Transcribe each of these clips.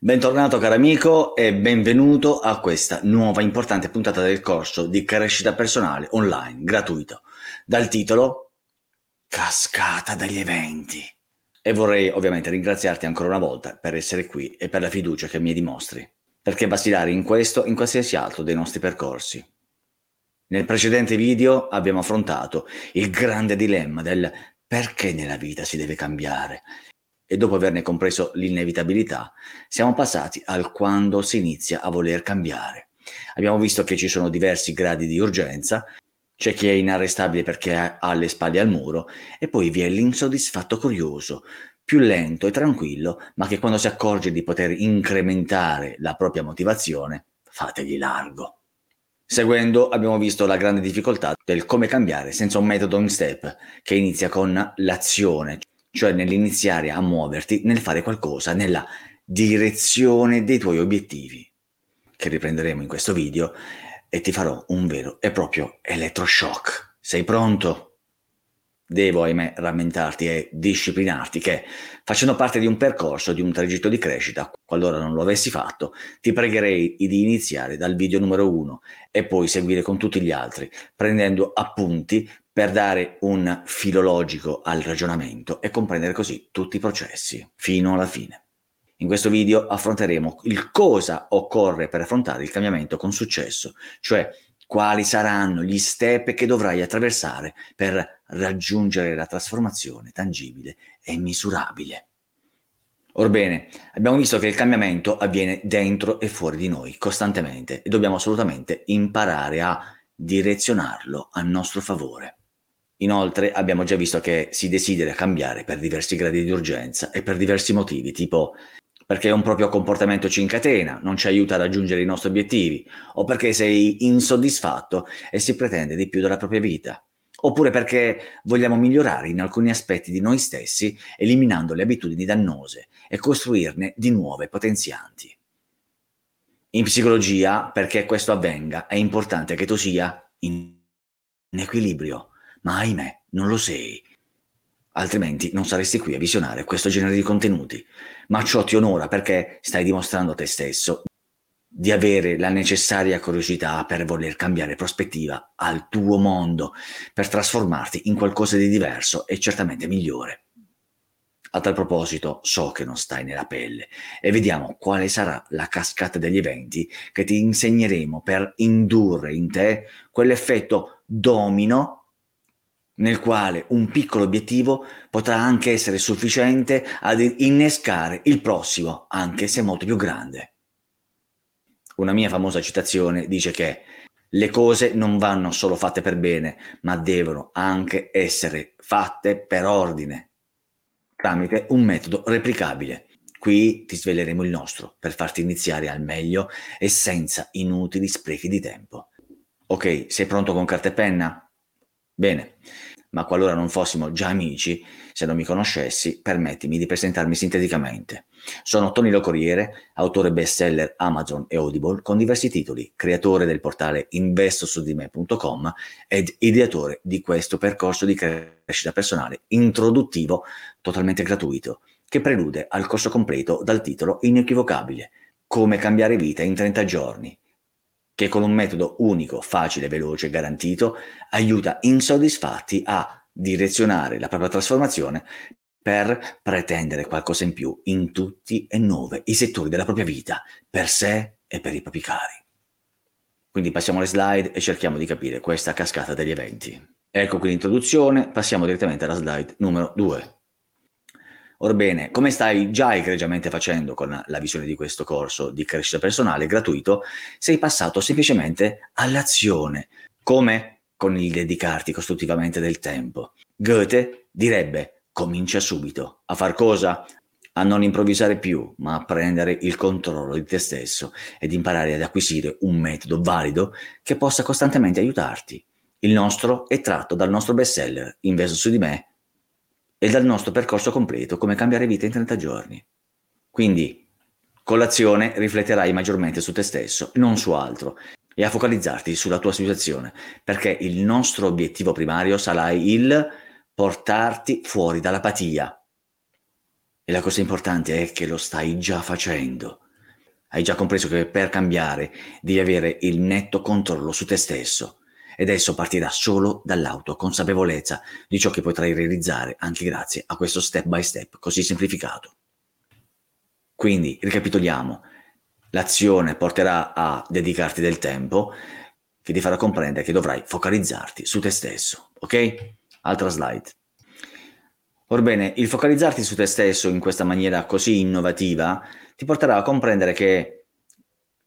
Bentornato caro amico e benvenuto a questa nuova importante puntata del corso di crescita personale online gratuito dal titolo Cascata degli eventi. E vorrei ovviamente ringraziarti ancora una volta per essere qui e per la fiducia che mi dimostri, perché vacillare in questo e in qualsiasi altro dei nostri percorsi. Nel precedente video abbiamo affrontato il grande dilemma del perché nella vita si deve cambiare e dopo averne compreso l'inevitabilità, siamo passati al quando si inizia a voler cambiare. Abbiamo visto che ci sono diversi gradi di urgenza, c'è chi è inarrestabile perché ha le spalle al muro e poi vi è l'insoddisfatto curioso, più lento e tranquillo, ma che quando si accorge di poter incrementare la propria motivazione, fategli largo. Seguendo abbiamo visto la grande difficoltà del come cambiare senza un metodo in step che inizia con l'azione, cioè nell'iniziare a muoverti nel fare qualcosa nella direzione dei tuoi obiettivi, che riprenderemo in questo video e ti farò un vero e proprio elettroshock. Sei pronto? Devo, ahimè, rammentarti e disciplinarti che, facendo parte di un percorso, di un tragitto di crescita, qualora non lo avessi fatto, ti pregherei di iniziare dal video numero uno e poi seguire con tutti gli altri, prendendo appunti per dare un filologico al ragionamento e comprendere così tutti i processi fino alla fine. In questo video affronteremo il cosa occorre per affrontare il cambiamento con successo, cioè quali saranno gli step che dovrai attraversare per raggiungere la trasformazione tangibile e misurabile. Orbene, abbiamo visto che il cambiamento avviene dentro e fuori di noi costantemente e dobbiamo assolutamente imparare a direzionarlo a nostro favore. Inoltre abbiamo già visto che si desidera cambiare per diversi gradi di urgenza e per diversi motivi, tipo perché un proprio comportamento ci incatena, non ci aiuta a raggiungere i nostri obiettivi, o perché sei insoddisfatto e si pretende di più dalla propria vita, oppure perché vogliamo migliorare in alcuni aspetti di noi stessi eliminando le abitudini dannose e costruirne di nuove potenzianti. In psicologia, perché questo avvenga, è importante che tu sia in equilibrio ma ahimè non lo sei. Altrimenti non saresti qui a visionare questo genere di contenuti. Ma ciò ti onora perché stai dimostrando a te stesso di avere la necessaria curiosità per voler cambiare prospettiva al tuo mondo, per trasformarti in qualcosa di diverso e certamente migliore. A tal proposito, so che non stai nella pelle e vediamo quale sarà la cascata degli eventi che ti insegneremo per indurre in te quell'effetto domino nel quale un piccolo obiettivo potrà anche essere sufficiente ad innescare il prossimo, anche se molto più grande. Una mia famosa citazione dice che le cose non vanno solo fatte per bene, ma devono anche essere fatte per ordine, tramite un metodo replicabile. Qui ti sveleremo il nostro per farti iniziare al meglio e senza inutili sprechi di tempo. Ok, sei pronto con carta e penna? Bene, ma qualora non fossimo già amici, se non mi conoscessi, permettimi di presentarmi sinteticamente. Sono Tonino Corriere, autore bestseller Amazon e Audible con diversi titoli, creatore del portale investosudime.com ed ideatore di questo percorso di crescita personale introduttivo totalmente gratuito, che prelude al corso completo dal titolo inequivocabile Come cambiare vita in 30 giorni che con un metodo unico, facile, veloce e garantito aiuta insoddisfatti a direzionare la propria trasformazione per pretendere qualcosa in più in tutti e nove i settori della propria vita, per sé e per i propri cari. Quindi passiamo alle slide e cerchiamo di capire questa cascata degli eventi. Ecco qui l'introduzione, passiamo direttamente alla slide numero 2. Orbene, come stai già egregiamente facendo con la visione di questo corso di crescita personale gratuito, sei passato semplicemente all'azione, come con il dedicarti costruttivamente del tempo. Goethe direbbe comincia subito a far cosa? A non improvvisare più, ma a prendere il controllo di te stesso ed imparare ad acquisire un metodo valido che possa costantemente aiutarti. Il nostro è tratto dal nostro bestseller Investo su di me e dal nostro percorso completo come cambiare vita in 30 giorni. Quindi, con l'azione rifletterai maggiormente su te stesso, non su altro, e a focalizzarti sulla tua situazione, perché il nostro obiettivo primario sarà il portarti fuori dall'apatia. E la cosa importante è che lo stai già facendo. Hai già compreso che per cambiare devi avere il netto controllo su te stesso ed esso partirà solo dall'autoconsapevolezza di ciò che potrai realizzare anche grazie a questo step by step così semplificato. Quindi, ricapitoliamo, l'azione porterà a dedicarti del tempo che ti farà comprendere che dovrai focalizzarti su te stesso, ok? Altra slide. Orbene, il focalizzarti su te stesso in questa maniera così innovativa ti porterà a comprendere che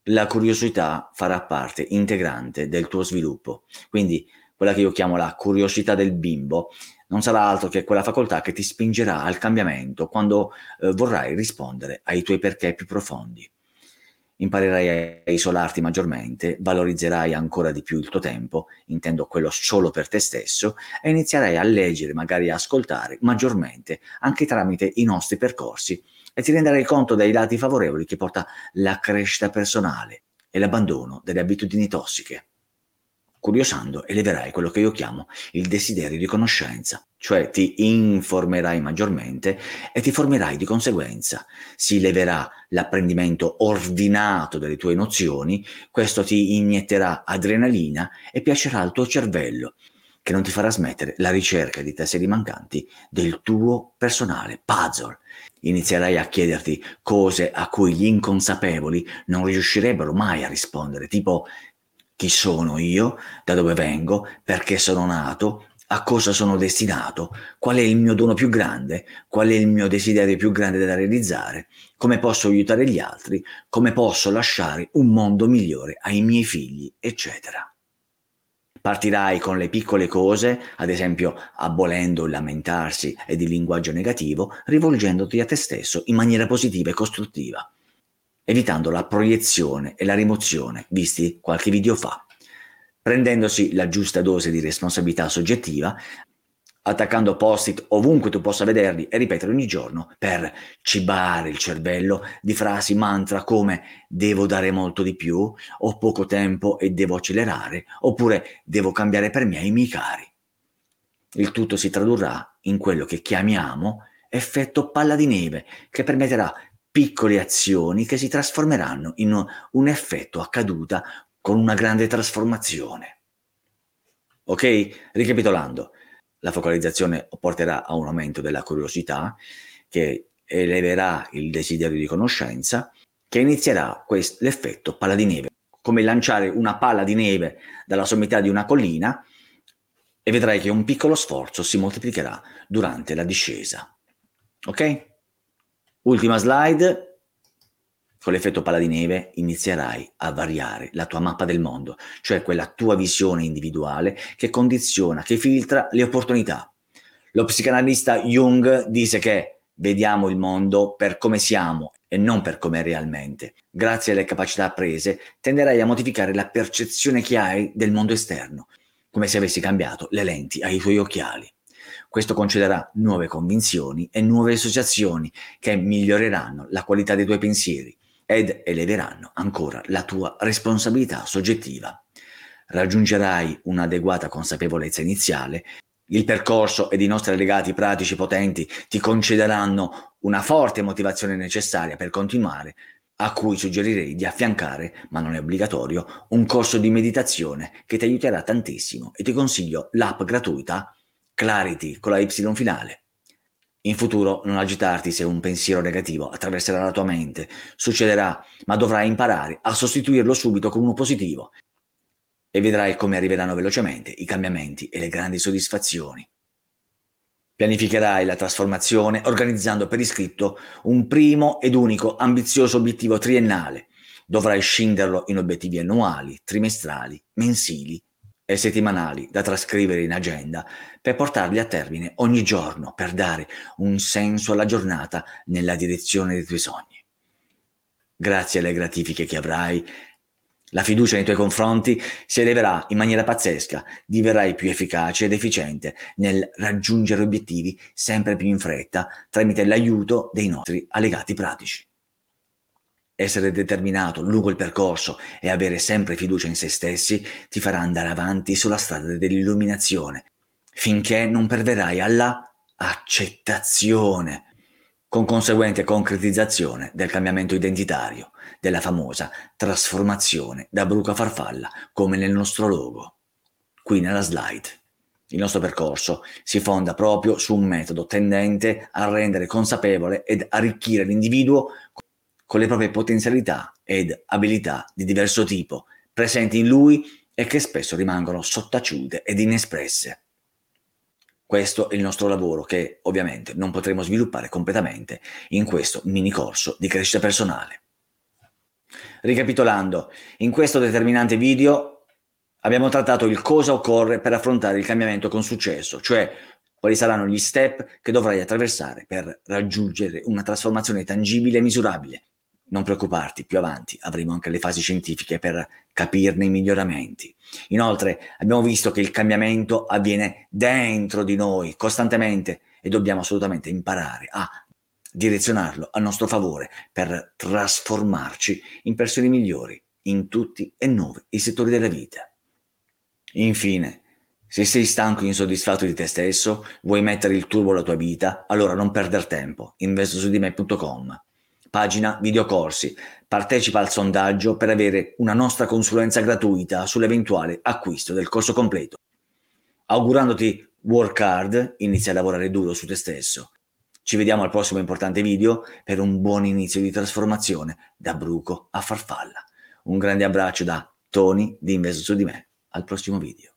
la curiosità farà parte integrante del tuo sviluppo. Quindi quella che io chiamo la curiosità del bimbo non sarà altro che quella facoltà che ti spingerà al cambiamento quando eh, vorrai rispondere ai tuoi perché più profondi. Imparerai a isolarti maggiormente, valorizzerai ancora di più il tuo tempo, intendo quello solo per te stesso, e inizierai a leggere, magari a ascoltare maggiormente, anche tramite i nostri percorsi e ti renderai conto dei lati favorevoli che porta la crescita personale e l'abbandono delle abitudini tossiche. Curiosando eleverai quello che io chiamo il desiderio di conoscenza, cioè ti informerai maggiormente e ti formerai di conseguenza. Si leverà l'apprendimento ordinato delle tue nozioni, questo ti inietterà adrenalina e piacerà al tuo cervello, che non ti farà smettere la ricerca di tesseri mancanti del tuo personale puzzle. Inizierai a chiederti cose a cui gli inconsapevoli non riuscirebbero mai a rispondere, tipo chi sono io, da dove vengo, perché sono nato, a cosa sono destinato, qual è il mio dono più grande, qual è il mio desiderio più grande da realizzare, come posso aiutare gli altri, come posso lasciare un mondo migliore ai miei figli, eccetera. Partirai con le piccole cose, ad esempio abolendo il lamentarsi ed il linguaggio negativo, rivolgendoti a te stesso in maniera positiva e costruttiva, evitando la proiezione e la rimozione visti qualche video fa, prendendosi la giusta dose di responsabilità soggettiva attaccando post-it ovunque tu possa vederli e ripetere ogni giorno per cibare il cervello di frasi mantra come devo dare molto di più, ho poco tempo e devo accelerare, oppure devo cambiare per me i miei cari. Il tutto si tradurrà in quello che chiamiamo effetto palla di neve, che permetterà piccole azioni che si trasformeranno in un effetto a con una grande trasformazione. Ok? Ricapitolando, la focalizzazione porterà a un aumento della curiosità che eleverà il desiderio di conoscenza, che inizierà quest- l'effetto palla di neve, come lanciare una palla di neve dalla sommità di una collina e vedrai che un piccolo sforzo si moltiplicherà durante la discesa. Ok? Ultima slide. Con l'effetto palla di neve inizierai a variare la tua mappa del mondo, cioè quella tua visione individuale che condiziona, che filtra le opportunità. Lo psicanalista Jung dice che vediamo il mondo per come siamo e non per come è realmente. Grazie alle capacità apprese tenderai a modificare la percezione che hai del mondo esterno, come se avessi cambiato le lenti ai tuoi occhiali. Questo concederà nuove convinzioni e nuove associazioni che miglioreranno la qualità dei tuoi pensieri, ed eleveranno ancora la tua responsabilità soggettiva. Raggiungerai un'adeguata consapevolezza iniziale, il percorso ed i nostri allegati pratici potenti ti concederanno una forte motivazione necessaria per continuare, a cui suggerirei di affiancare, ma non è obbligatorio, un corso di meditazione che ti aiuterà tantissimo e ti consiglio l'app gratuita Clarity con la Y finale in futuro non agitarti se un pensiero negativo attraverserà la tua mente, succederà, ma dovrai imparare a sostituirlo subito con uno positivo e vedrai come arriveranno velocemente i cambiamenti e le grandi soddisfazioni. Pianificherai la trasformazione organizzando per iscritto un primo ed unico ambizioso obiettivo triennale. Dovrai scinderlo in obiettivi annuali, trimestrali, mensili e settimanali da trascrivere in agenda per portarli a termine ogni giorno per dare un senso alla giornata nella direzione dei tuoi sogni. Grazie alle gratifiche che avrai, la fiducia nei tuoi confronti si eleverà in maniera pazzesca, diverrai più efficace ed efficiente nel raggiungere obiettivi sempre più in fretta tramite l'aiuto dei nostri allegati pratici. Essere determinato lungo il percorso e avere sempre fiducia in se stessi ti farà andare avanti sulla strada dell'illuminazione, finché non perderai alla accettazione. con conseguente concretizzazione del cambiamento identitario, della famosa trasformazione da bruco a farfalla, come nel nostro logo. Qui nella slide. Il nostro percorso si fonda proprio su un metodo tendente a rendere consapevole ed arricchire l'individuo con le proprie potenzialità ed abilità di diverso tipo presenti in lui e che spesso rimangono sottaciute ed inespresse. Questo è il nostro lavoro che ovviamente non potremo sviluppare completamente in questo mini corso di crescita personale. Ricapitolando, in questo determinante video abbiamo trattato il cosa occorre per affrontare il cambiamento con successo, cioè quali saranno gli step che dovrai attraversare per raggiungere una trasformazione tangibile e misurabile. Non preoccuparti, più avanti avremo anche le fasi scientifiche per capirne i miglioramenti. Inoltre abbiamo visto che il cambiamento avviene dentro di noi costantemente e dobbiamo assolutamente imparare a direzionarlo a nostro favore per trasformarci in persone migliori in tutti e nove i settori della vita. Infine, se sei stanco e insoddisfatto di te stesso, vuoi mettere il turbo alla tua vita, allora non perdere tempo, investosudime.com pagina videocorsi. Partecipa al sondaggio per avere una nostra consulenza gratuita sull'eventuale acquisto del corso completo. Augurandoti work hard, inizia a lavorare duro su te stesso. Ci vediamo al prossimo importante video per un buon inizio di trasformazione da bruco a farfalla. Un grande abbraccio da Tony di Investo su di me. Al prossimo video.